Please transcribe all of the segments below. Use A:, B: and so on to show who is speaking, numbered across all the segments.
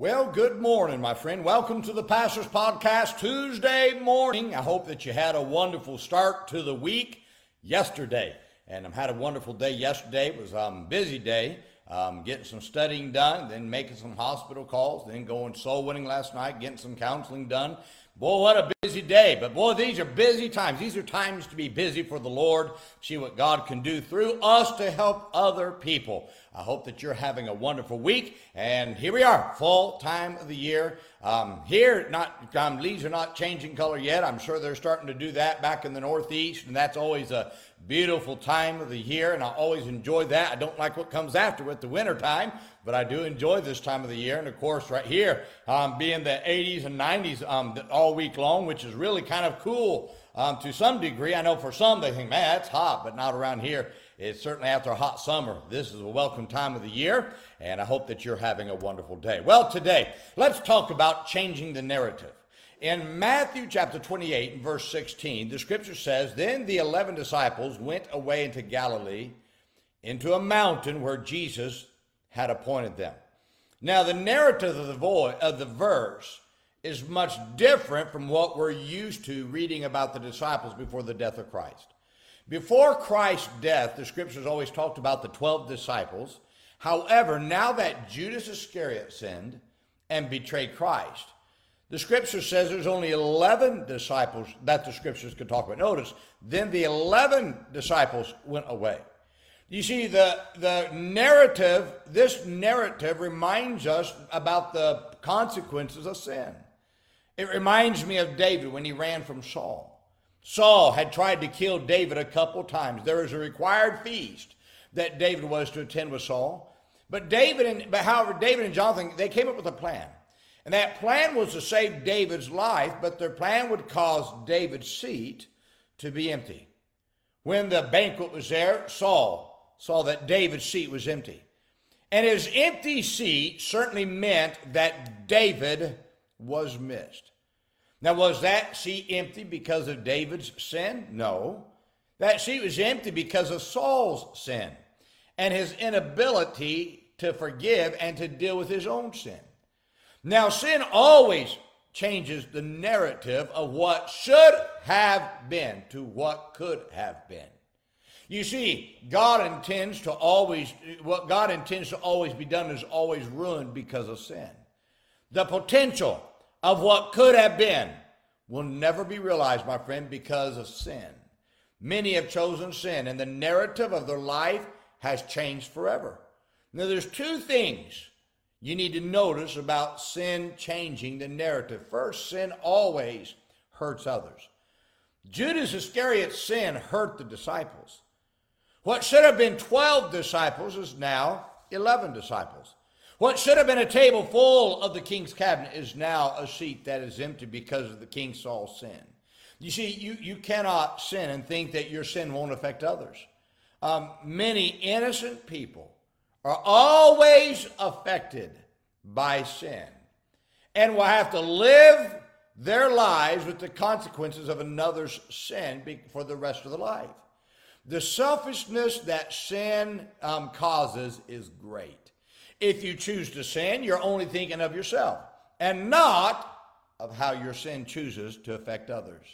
A: Well, good morning, my friend. Welcome to the Pastor's Podcast Tuesday morning. I hope that you had a wonderful start to the week yesterday. And I had a wonderful day yesterday. It was a um, busy day, um, getting some studying done, then making some hospital calls, then going soul winning last night, getting some counseling done. Boy, what a busy day. But boy, these are busy times. These are times to be busy for the Lord, see what God can do through us to help other people. I hope that you're having a wonderful week. And here we are, fall time of the year. Um, here, not um, leaves are not changing color yet. I'm sure they're starting to do that back in the Northeast, and that's always a beautiful time of the year, and I always enjoy that. I don't like what comes after it, the winter time, but I do enjoy this time of the year. And of course, right here, um, being the 80s and 90s um, all week long, which is really kind of cool um, to some degree. I know for some they think, man, that's hot, but not around here. It's certainly after a hot summer. This is a welcome time of the year, and I hope that you're having a wonderful day. Well, today, let's talk about changing the narrative. In Matthew chapter 28 verse 16, the scripture says, Then the eleven disciples went away into Galilee, into a mountain where Jesus had appointed them. Now, the narrative of the, vo- of the verse is much different from what we're used to reading about the disciples before the death of Christ. Before Christ's death, the scriptures always talked about the 12 disciples. However, now that Judas Iscariot sinned and betrayed Christ, the scripture says there's only 11 disciples that the scriptures could talk about. Notice, then the 11 disciples went away. You see, the, the narrative, this narrative reminds us about the consequences of sin. It reminds me of David when he ran from Saul. Saul had tried to kill David a couple times. There was a required feast that David was to attend with Saul. But David and but however, David and Jonathan, they came up with a plan. And that plan was to save David's life, but their plan would cause David's seat to be empty. When the banquet was there, Saul saw that David's seat was empty. And his empty seat certainly meant that David was missed. Now, was that seat empty because of David's sin? No. That seat was empty because of Saul's sin and his inability to forgive and to deal with his own sin. Now, sin always changes the narrative of what should have been to what could have been. You see, God intends to always, what God intends to always be done is always ruined because of sin. The potential of what could have been will never be realized, my friend, because of sin. Many have chosen sin, and the narrative of their life has changed forever. Now, there's two things you need to notice about sin changing the narrative. First, sin always hurts others. Judas Iscariot's sin hurt the disciples. What should have been 12 disciples is now 11 disciples. What should have been a table full of the king's cabinet is now a seat that is empty because of the king Saul's sin. You see, you, you cannot sin and think that your sin won't affect others. Um, many innocent people are always affected by sin and will have to live their lives with the consequences of another's sin for the rest of their life. The selfishness that sin um, causes is great. If you choose to sin, you're only thinking of yourself and not of how your sin chooses to affect others.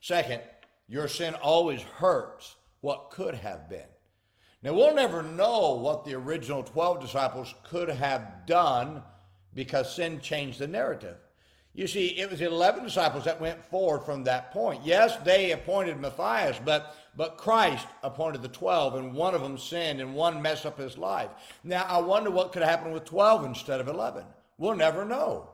A: Second, your sin always hurts what could have been. Now, we'll never know what the original 12 disciples could have done because sin changed the narrative. You see, it was the 11 disciples that went forward from that point. Yes, they appointed Matthias, but, but Christ appointed the 12, and one of them sinned and one messed up his life. Now, I wonder what could happen with 12 instead of 11. We'll never know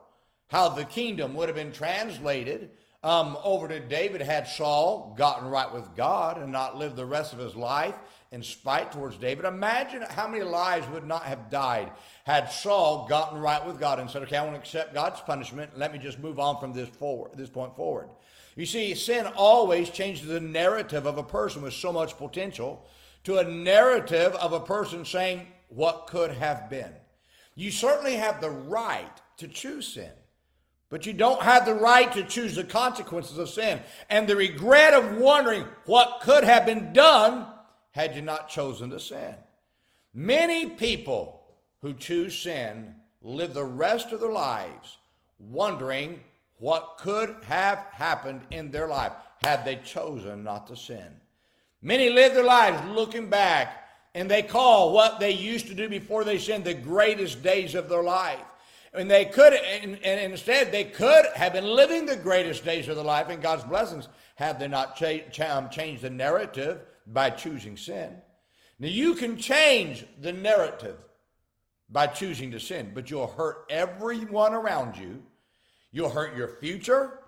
A: how the kingdom would have been translated um, over to David had Saul gotten right with God and not lived the rest of his life in spite towards David. Imagine how many lives would not have died had Saul gotten right with God and said, "Okay, I want to accept God's punishment. Let me just move on from this forward, this point forward." You see, sin always changes the narrative of a person with so much potential to a narrative of a person saying what could have been. You certainly have the right to choose sin. But you don't have the right to choose the consequences of sin and the regret of wondering what could have been done had you not chosen to sin. Many people who choose sin live the rest of their lives wondering what could have happened in their life had they chosen not to sin. Many live their lives looking back and they call what they used to do before they sinned the greatest days of their life. And they could, and, and instead, they could have been living the greatest days of their life in God's blessings had they not cha- cha- um, changed the narrative by choosing sin. Now, you can change the narrative by choosing to sin, but you'll hurt everyone around you. You'll hurt your future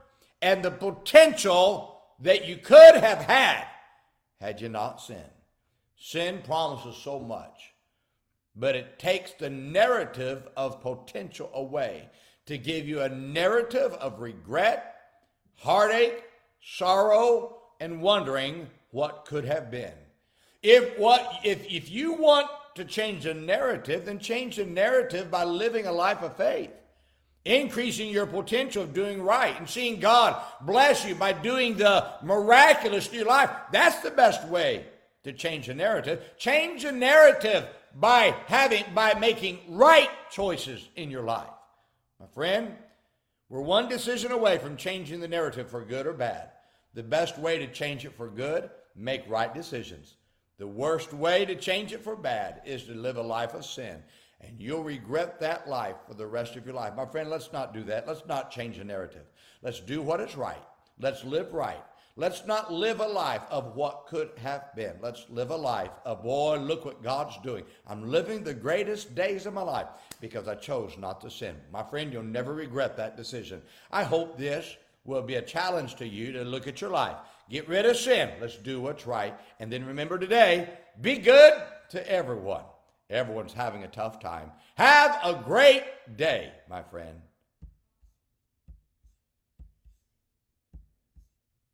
A: and the potential that you could have had had you not sinned. Sin promises so much, but it takes the narrative of potential away to give you a narrative of regret, heartache, sorrow, and wondering what could have been. If what if if you want to change the narrative, then change the narrative by living a life of faith. Increasing your potential of doing right and seeing God bless you by doing the miraculous your life. That's the best way to change the narrative. Change the narrative by having by making right choices in your life. My friend, we're one decision away from changing the narrative for good or bad. The best way to change it for good, make right decisions. The worst way to change it for bad is to live a life of sin. And you'll regret that life for the rest of your life. My friend, let's not do that. Let's not change the narrative. Let's do what is right. Let's live right. Let's not live a life of what could have been. Let's live a life of, boy, look what God's doing. I'm living the greatest days of my life because I chose not to sin. My friend, you'll never regret that decision. I hope this will be a challenge to you to look at your life. Get rid of sin. Let's do what's right. And then remember today, be good to everyone. Everyone's having a tough time. Have a great day, my friend.